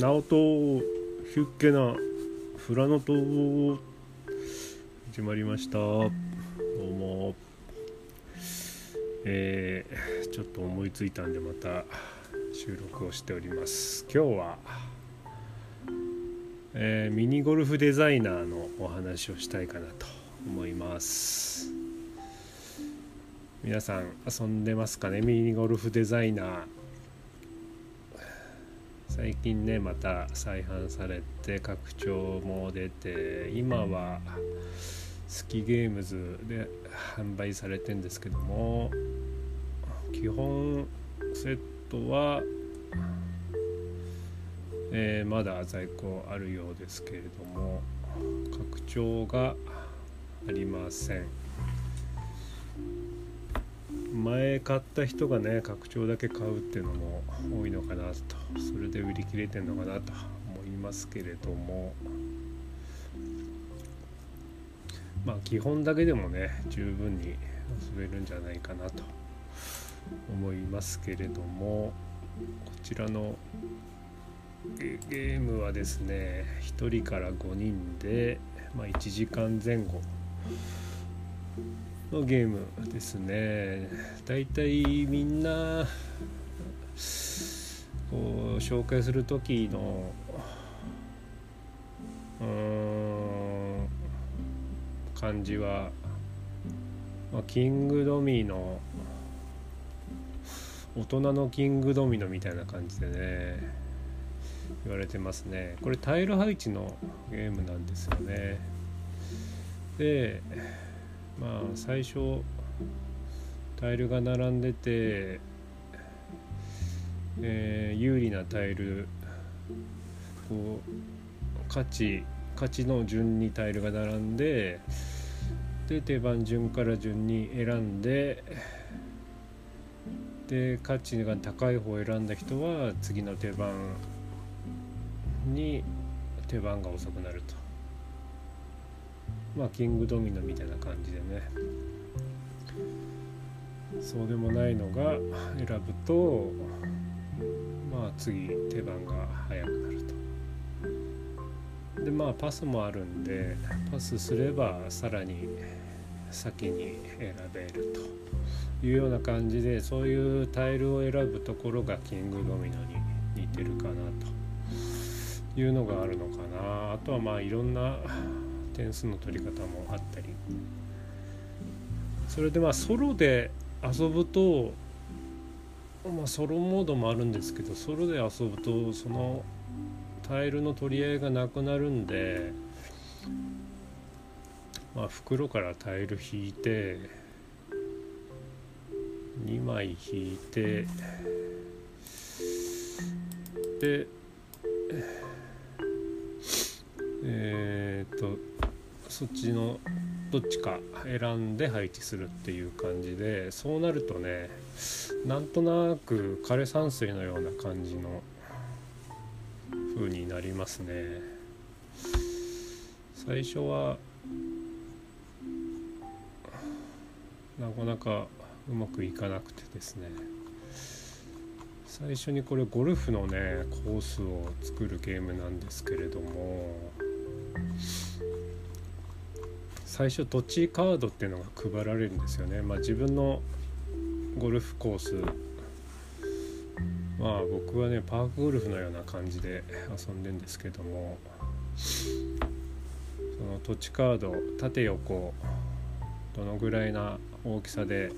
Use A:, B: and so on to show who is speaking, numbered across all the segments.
A: 直人ヒュッケなフラノ島始まりました。どうも。えー、ちょっと思いついたんでまた収録をしております。今日は、えー、ミニゴルフデザイナーのお話をしたいかなと思います。皆さん遊んでますかね？ミニゴルフデザイナー。最近ねまた再販されて拡張も出て今はスキゲームズで販売されてんですけども基本セットは、えー、まだ在庫あるようですけれども拡張がありません。前買った人がね拡張だけ買うっていうのも多いのかなと。それで売り切れてんのかなと思いますけれども。まあ基本だけでもね十分に遊べるんじゃないかなと思いますけれども。こちらのゲームはですね1人から5人で、まあ、1時間前後のゲームですね。だいたいみんなこう紹介する時のうん感じは、まあ、キングドミノ大人のキングドミノみたいな感じでね言われてますね。これタイル配置のゲームなんですよね。でまあ最初タイルが並んでて、えー、有利なタイルこう価値価値の順にタイルが並んでで手番順から順に選んでで価値が高い方を選んだ人は次の手番に手番が遅くなるとまあキングドミノみたいな感じでね。そうでもないのが選ぶとまあ次手番が早くなると。でまあパスもあるんでパスすればさらに先に選べると。いうような感じでそういうタイルを選ぶところがキングドミノに似てるかなと。いうのがあるのかな。あとはまあいろんな点数の取り方もあったり。それでまあソロで遊ぶとまあソロモードもあるんですけどソロで遊ぶとそのタイルの取り合いがなくなるんでまあ袋からタイル引いて2枚引いてでえー、っとそっちのどっちか選んで配置するっていう感じでそうなるとねなんとなく枯山水のような感じの風になりますね。最初はなかなかうまくいかなくてですね。最初にこれゴルフのねコースを作るゲームなんですけれども最初土地カードっていうのが配られるんですよね。まあ、自分のゴルフコースまあ僕はねパークゴルフのような感じで遊んでんですけどもその土地カード縦横どのぐらいな大きさで、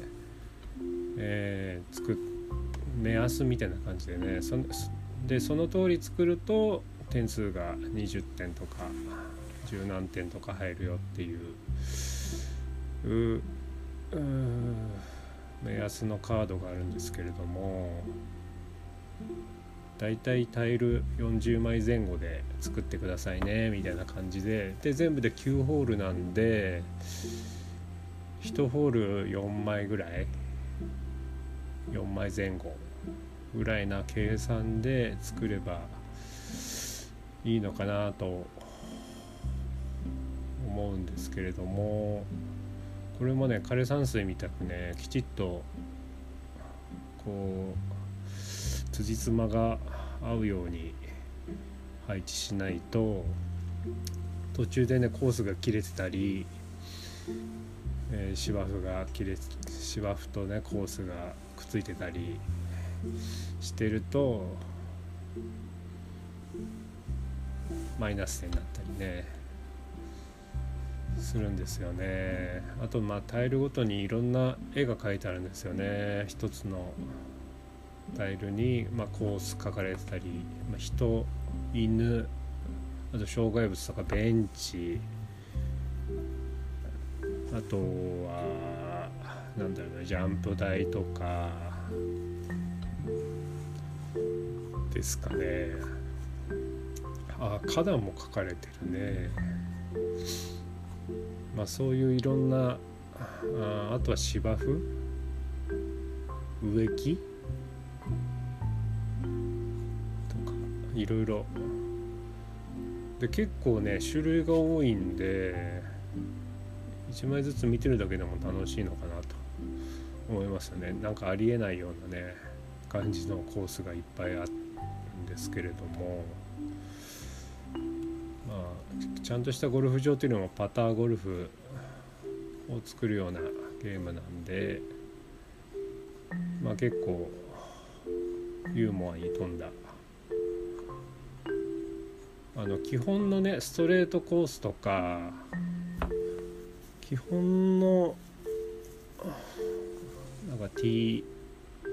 A: えー、作目安みたいな感じでねそでその通り作ると点数が20点とか十何点とか入るよっていう目安のカードがあるんですけれどもだいたいタイル40枚前後で作ってくださいねみたいな感じでで全部で9ホールなんで1ホール4枚ぐらい4枚前後ぐらいな計算で作ればいいのかなと思うんですけれどもこれもね枯山水みたくねきちっとこう辻褄が合うように配置しないと途中でねコースが切れてたり、えー、芝生が切れ芝生とねコースがくっついてたりしてるとマイナス点になったりね。するんですよね。あとまあタイルごとにいろんな絵が描いてあるんですよね。一つのタイルに、まあ、コース書かれてたり、まあ、人犬あと障害物とかベンチあとはなんだろうなジャンプ台とかですかね。あ花壇も書かれてるね。まあそういういろんなああとは芝生？植木？とかいろいろ。で結構ね種類が多いんで1枚ずつ見てるだけでも楽しいのかなと思いますよね。なんかありえないようなね感じのコースがいっぱいあるんですけれども。ちゃんとしたゴルフ場っていうのもパターゴルフを作るようなゲームなんでまあ結構ユーモアに富んだ。あの基本のねストレートコースとか基本のなんかティー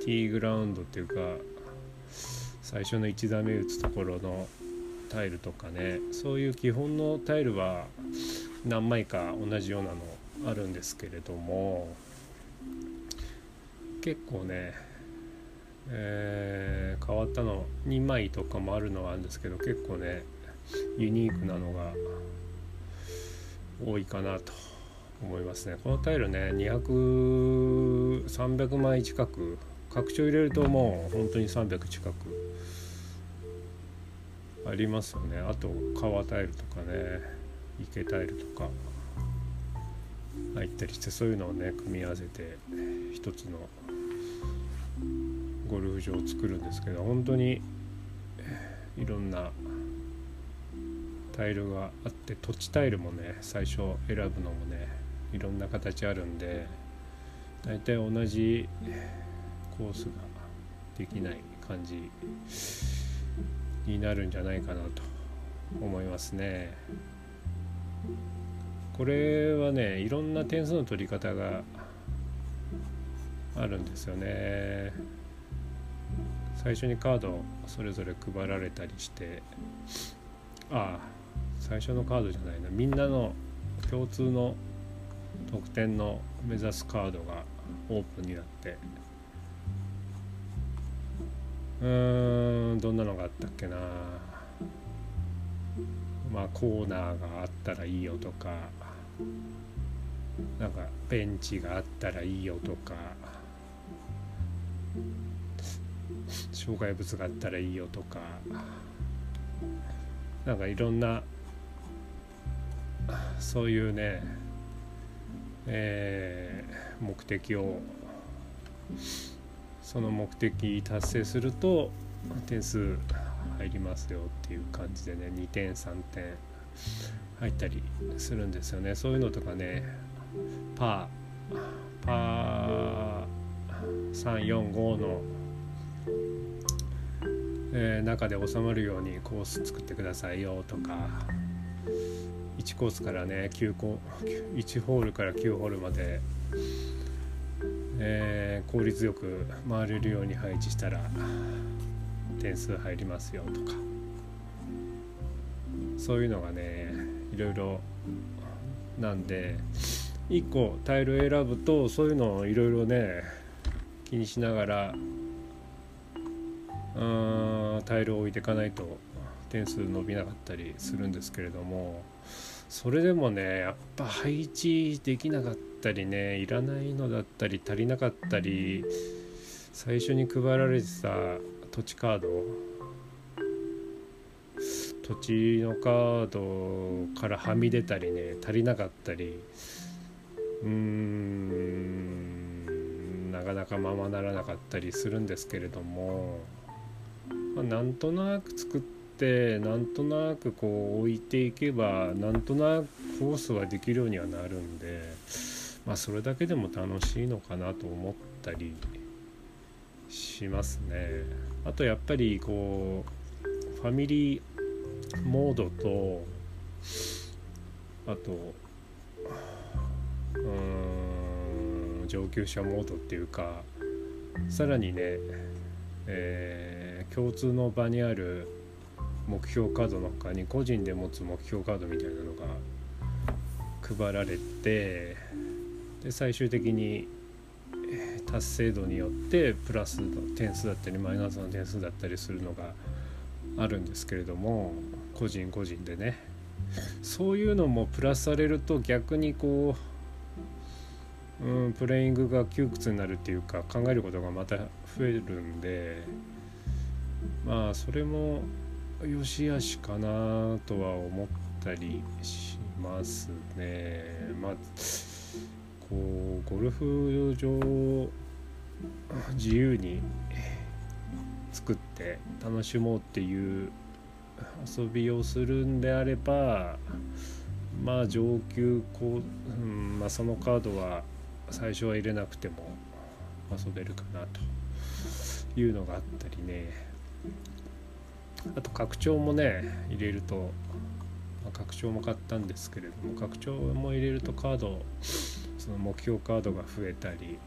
A: ティーグラウンドっていうか最初の1打目打つところのタイルとかねそういう基本のタイルは何枚か同じようなのあるんですけれども結構ね、えー、変わったの2枚とかもあるのはあるんですけど結構ねユニークなのが多いかなと思いますね。このタイルね200300枚近く拡張入れるともう本当に300近くありますよね。あと川タイルとかね池タイルとか入ったりしてそういうのをね組み合わせて一つのゴルフ場を作るんですけど本当にいろんなタイルがあって土地タイルもね最初選ぶのもねいろんな形あるんで大体同じコースができない感じになるんじゃないかなと思いますね。これはねいろんな点数の取り方があるんですよね。最初にカードそれぞれ配られたりしてああ最初のカードじゃないなみんなの共通の得点の目指すカードがオープンになってうんどんなのがあったっけな。まあコーナーがあったらいいよとか。なんかベンチがあったらいいよとか。障害物があったらいいよとか。なんかいろんなそういうね、えー、目的をその目的達成すると点数入りますよっていう感じでね2点3点入ったりするんですよね。そういうのとかねパーパー345の、えー、中で収まるようにコース作ってくださいよとか1コースからね9コ1ホールから9ホールまで、えー、効率よく回れるように配置したら点数入りますよとか。そういうのがねいろいろなんで1個タイル選ぶとそういうのをいろいろね気にしながらうんタイルを置いていかないと点数伸びなかったりするんですけれどもそれでもねやっぱ配置できなかったたりねいらないのだったり足りなかったり最初に配られてた土地カード土地のカードからはみ出たりね足りなかったりうーんなかなかままならなかったりするんですけれども、まあ、なんとなく作ってってなんとなくこう置いていけばなんとなくコースはできるようにはなるんでまあそれだけでも楽しいのかなと思ったりしますね。あとやっぱりこうファミリーモードとあとうん上級者モードっていうかさらにね、えー、共通の場にある目標カードの他に個人で持つ目標カードみたいなのが配られてで最終的に達成度によってプラスの点数だったりマイナスの点数だったりするのがあるんですけれども個人個人でねそういうのもプラスされると逆にこう、うん、プレイングが窮屈になるっていうか考えることがまた増えるんでまあそれも良し悪しかなとは思ったりしますね。まあこうゴルフ場を自由に作って楽しもうっていう遊びをするんであればまあ上級こう、うんまあ、そのカードは最初は入れなくても遊べるかなというのがあったりね。あと拡張もね入れると、まあ、拡張も買ったんですけれども拡張も入れるとカードその目標カードが増えたり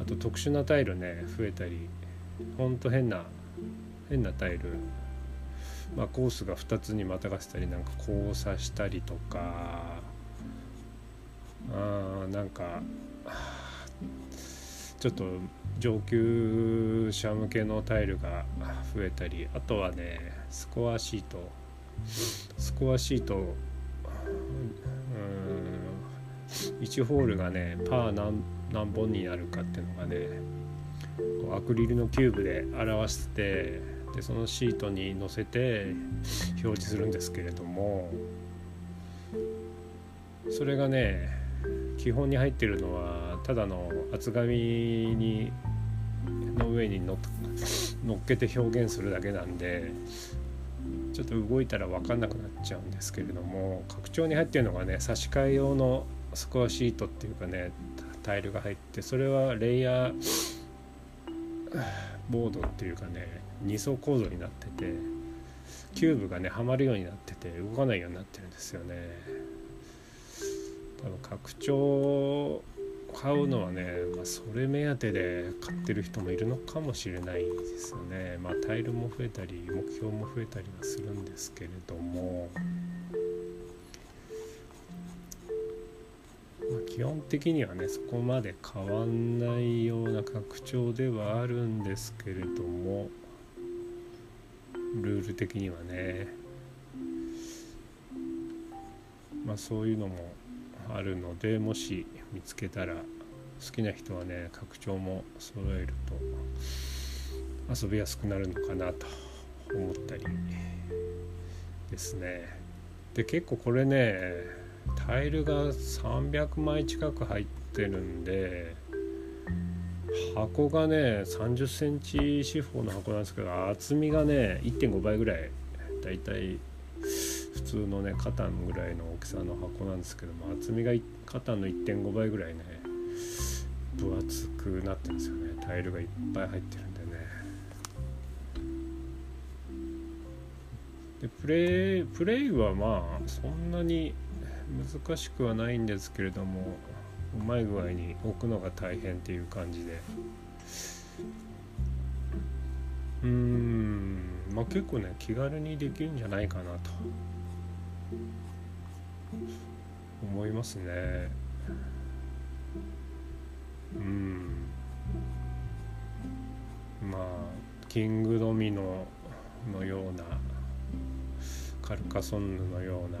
A: あと特殊なタイルね増えたりほんと変な変なタイル。まあ、コースが2つにまたがせたりなんか交差したりとか。あーなんかちょっと上級者向けのタイルが増えたりあとはねスコアシート。スコアシートうん1ホールがねパー何何本になるかっていうのがねアクリルのキューブで表してでそのシートに載せて表示するんですけれどもそれがね基本に入ってるのはただの厚紙にの上にのっけて表現するだけなんでちょっと動いたら分かんなくなっちゃうんですけれども拡張に入ってるのがね差し替え用のスコアシートっていうかねタイルが入ってそれはレイヤーボードっていうかね2層構造になっててキューブがねはまるようになってて動かないようになってるんですよね。多分拡張買うのはね、まあ、それ目当てで買ってる人もいるのかもしれないですよね。まあタイルも増えたり目標も増えたりはするんですけれども、基本的にはねそこまで変わんないような拡張ではあるんですけれどもルール的にはね。まあそういうのもあるのでもし見つけたら好きな人はね拡張も揃えると遊びやすくなるのかなと思ったりですね。で結構これねタイルが300枚近く入ってるんで箱がね30センチ四方の箱なんですけど厚みがね1.5倍ぐらいだいたい普通のねカタンぐらいの大きさの箱なんですけども厚みがカタンの1.5倍ぐらいね分厚くなってるんですよね。タイルがいっぱい入ってるんでね。でプレイプレイはまあそんなに難しくはないんですけれどもうまい具合に置くのが大変っていう感じで。うーんまあ結構ね気軽にできるんじゃないかなと。思いますね。うん。まあキングドミノのようなカルカソンヌのような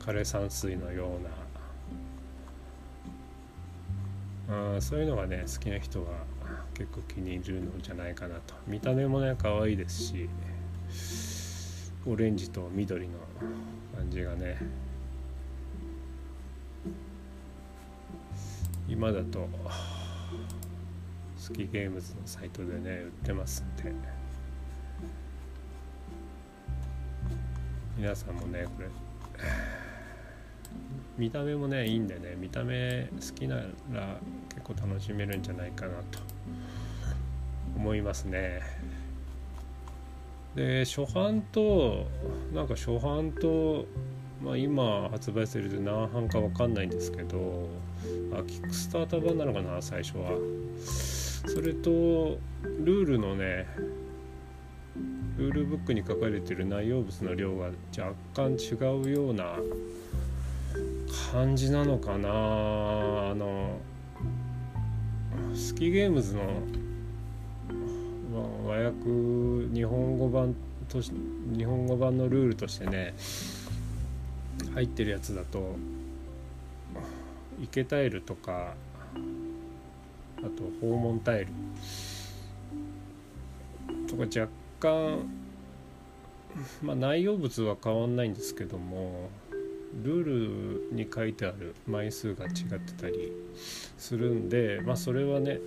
A: 枯山水のような。あそういうのがね好きな人は結構気に入るのじゃないかなと。見た目もね可愛いですしオレンジと緑の感じがね今だとスキーゲームズのサイトでね売ってますんで。皆さんもねこれ見た目もねいいんでね。見た目好きなら結構楽しめるんじゃないかなと。思いますね。で初版となんか初版と、まあ、今発売されて何版か分かんないんですけどあキックスターター版なのかな最初は。それとルールのねルールブックに書かれてる内容物の量が若干違うような感じなのかな。あのスキーゲームズの、和訳日本語版とし日本語版のルールとしてね入ってるやつだと池タイルとかあと訪問タイル。とか若干まあ内容物は変わんないんですけどもルールに書いてある枚数が違ってたりするんでまあそれはね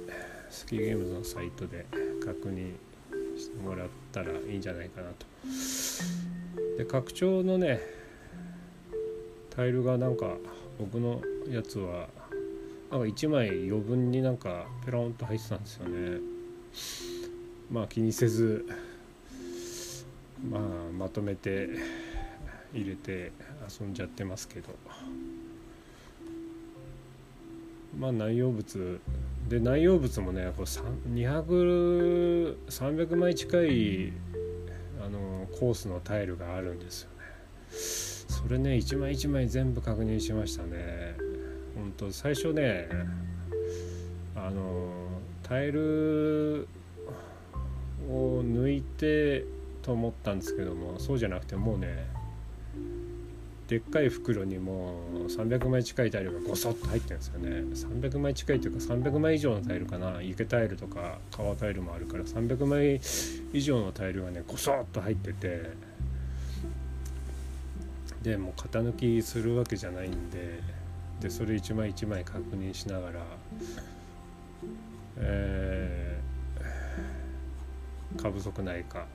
A: スキーゲームズのサイトで確認してもらったらいいんじゃないかなと。で拡張のねタイルがなんか僕のやつはなんか1枚余分になんかペロンと入ってたんですよねまあ気にせずまあまとめて入れて遊んじゃってますけど。まあ内容物で内容物もねこれ200300枚近いあのコースのタイルがあるんですよね。それね一枚一枚全部確認しましたね。本当最初ねあのタイルを抜いてと思ったんですけどもそうじゃなくてもうねでっかい袋にもう300枚近いタイルがゴソッと入ってるんですよね。300枚近いというか300枚以上のタイルかな。池タイルとか川タイルもあるから300枚以上のタイルがねゴソッと入ってて。でもう型抜きするわけじゃないんででそれ一枚一枚確認しながらえー、過不足ないか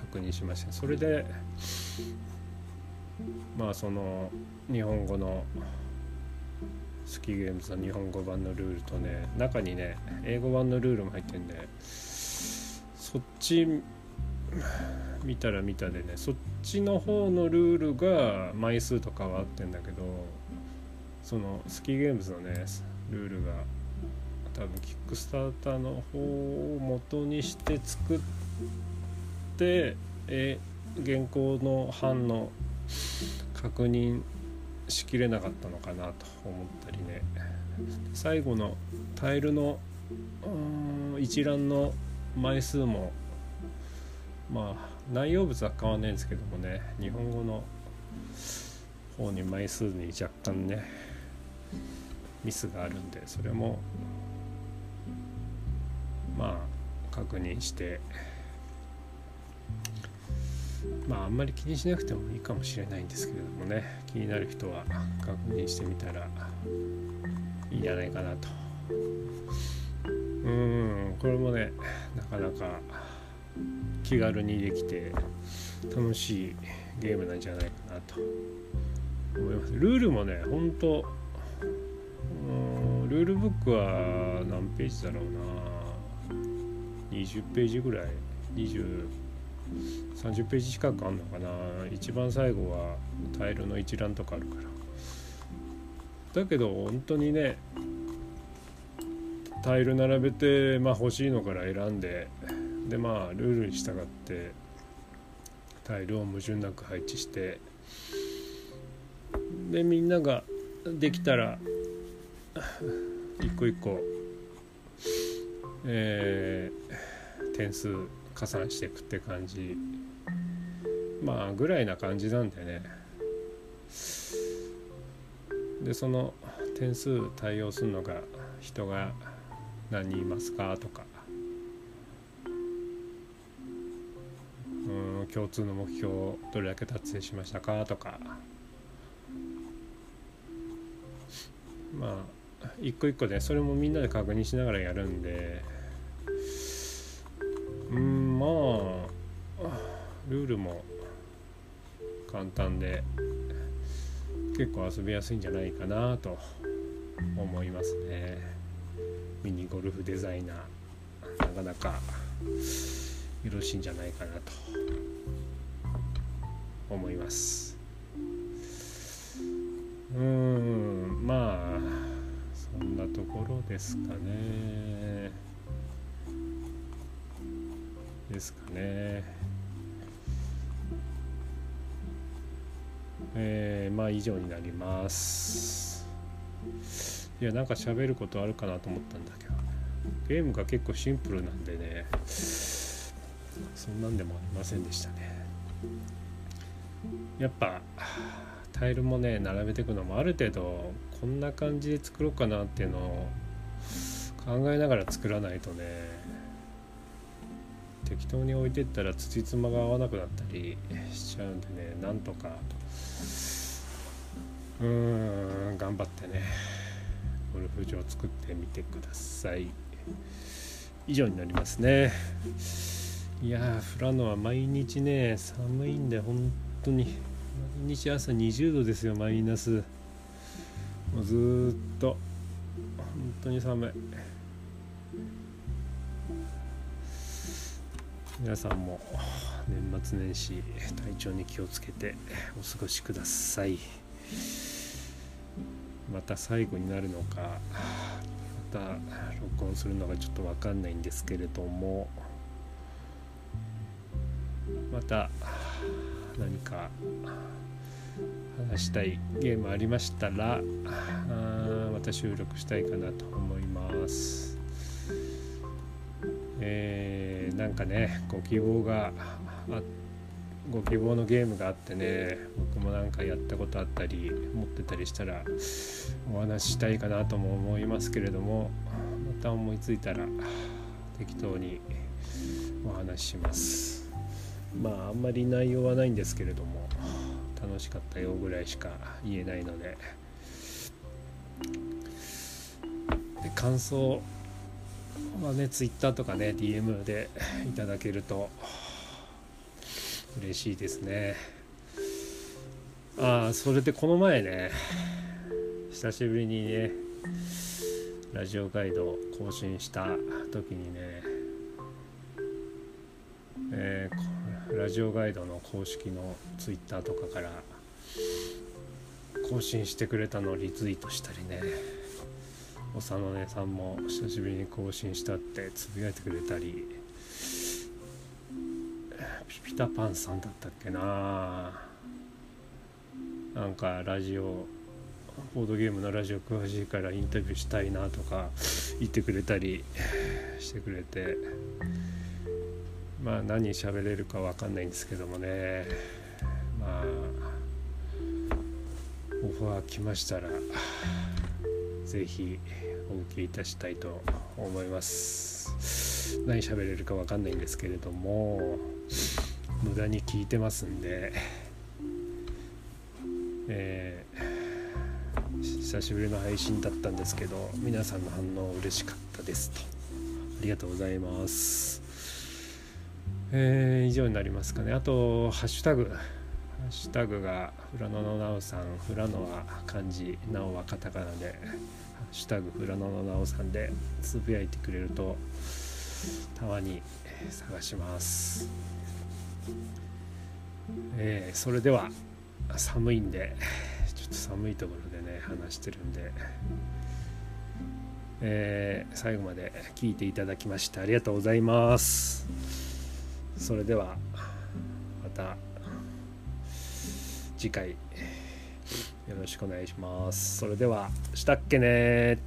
A: 確認しました。それでまあその日本語のスキーゲームズの日本語版のルールとね中にね英語版のルールも入ってんでそっち見たら見たでねそっちの方のルールが枚数とかはあってんだけどそのスキーゲームズのねルールが多分キックスターターの方を元にして作ってえ現行の版の確認しきれなかったのかなと思ったりね。最後のタイルの一覧の枚数もまあ内容物は変わんないんですけどもね。日本語の方に枚数に若干ねミスがあるんでそれもまあ確認してまああんまり気にしなくてもいいかもしれないんですけれどもね気になる人は確認してみたらいいんじゃないかなと。うんこれもねなかなか気軽にできて楽しいゲームなんじゃないかなと思います。ルールもねほんとルールブックは何ページだろうな。20ページぐらい。20 30ページ近くあんのかな。一番最後はタイルの一覧とかあるから。だけど本当にねタイル並べて、まあ、欲しいのから選んででまあルールに従ってタイルを矛盾なく配置してでみんなができたら一個一個えー、点数加算していくって感じ。まあぐらいな感じなんでね。でその点数対応するのが人が何人いますかとか。うん共通の目標をどれだけ達成しましたかとか。まあ一個一個でそれもみんなで確認しながらやるんで。うんまあルールも簡単で結構遊びやすいんじゃないかなと思いますね。ミニゴルフデザイナーなかなかよろしいんじゃないかなと思います。うんまあそんなところですかね。ですかね。えー、まあ以上になります。いやなんか喋ることあるかなと思ったんだけどゲームが結構シンプルなんでねそんなんでもありませんでしたね。やっぱタイルもね並べていくのもある程度こんな感じで作ろうかなっていうのを考えながら作らないとね適当に置いてったら辻褄が合わなくなったりしちゃうんでねなんとかうーん頑張ってねゴルフ場作ってみてください。以上になりますね。いやー富良野は毎日ね寒いんで本当に。毎日朝20度ですよマイナス。もうずーっと。本当に寒い。皆さんも年末年始体調に気をつけてお過ごしください。また最後になるのかまた録音するのがちょっと分かんないんですけれどもまた何か話したいゲームありましたらあまた収録したいかなと思います。えー、なんかねご希望があご希望のゲームがあってね僕もなんかやったことあったり持ってたりしたらお話ししたいかなとも思いますけれどもまた思いついたら適当にお話しします。まああんまり内容はないんですけれども楽しかったよぐらいしか言えないので。で感想はね Twitter とかね DM でいただけると嬉しいですね。ああそれでこの前ね久しぶりにねラジオガイド更新した時にね、えー、ラジオガイドの公式のツイッターとかから更新してくれたのをリツイートしたりね。おさのねさんも久しぶりに更新したってつぶやいてくれたりピピタパンさんだったっけな。なんかラジオボードゲームのラジオ詳しいからインタビューしたいなとか言ってくれたりしてくれて。まあ何喋れるか分かんないんですけどもね。まあオファー来ましたら是非お受けいたしたいと思います。何喋れるか分かんないんですけれども無駄に聞いてますんでえー、久しぶりの配信だったんですけど皆さんの反応嬉しかったですと。ありがとうございます。えー、以上になりますかね。あとハッシュタグ。ハッシュタグが富良野のなおさん。富良野は漢字なおはカタカナで。ハッシュタグ富良野のなおさんでつぶやいてくれるとたまに探します。えー、それでは寒いんでちょっと寒いところでね話してるんで、えー、最後まで聞いていただきましてありがとうございます。それではまた次回よろしくお願いします。それではしたっけね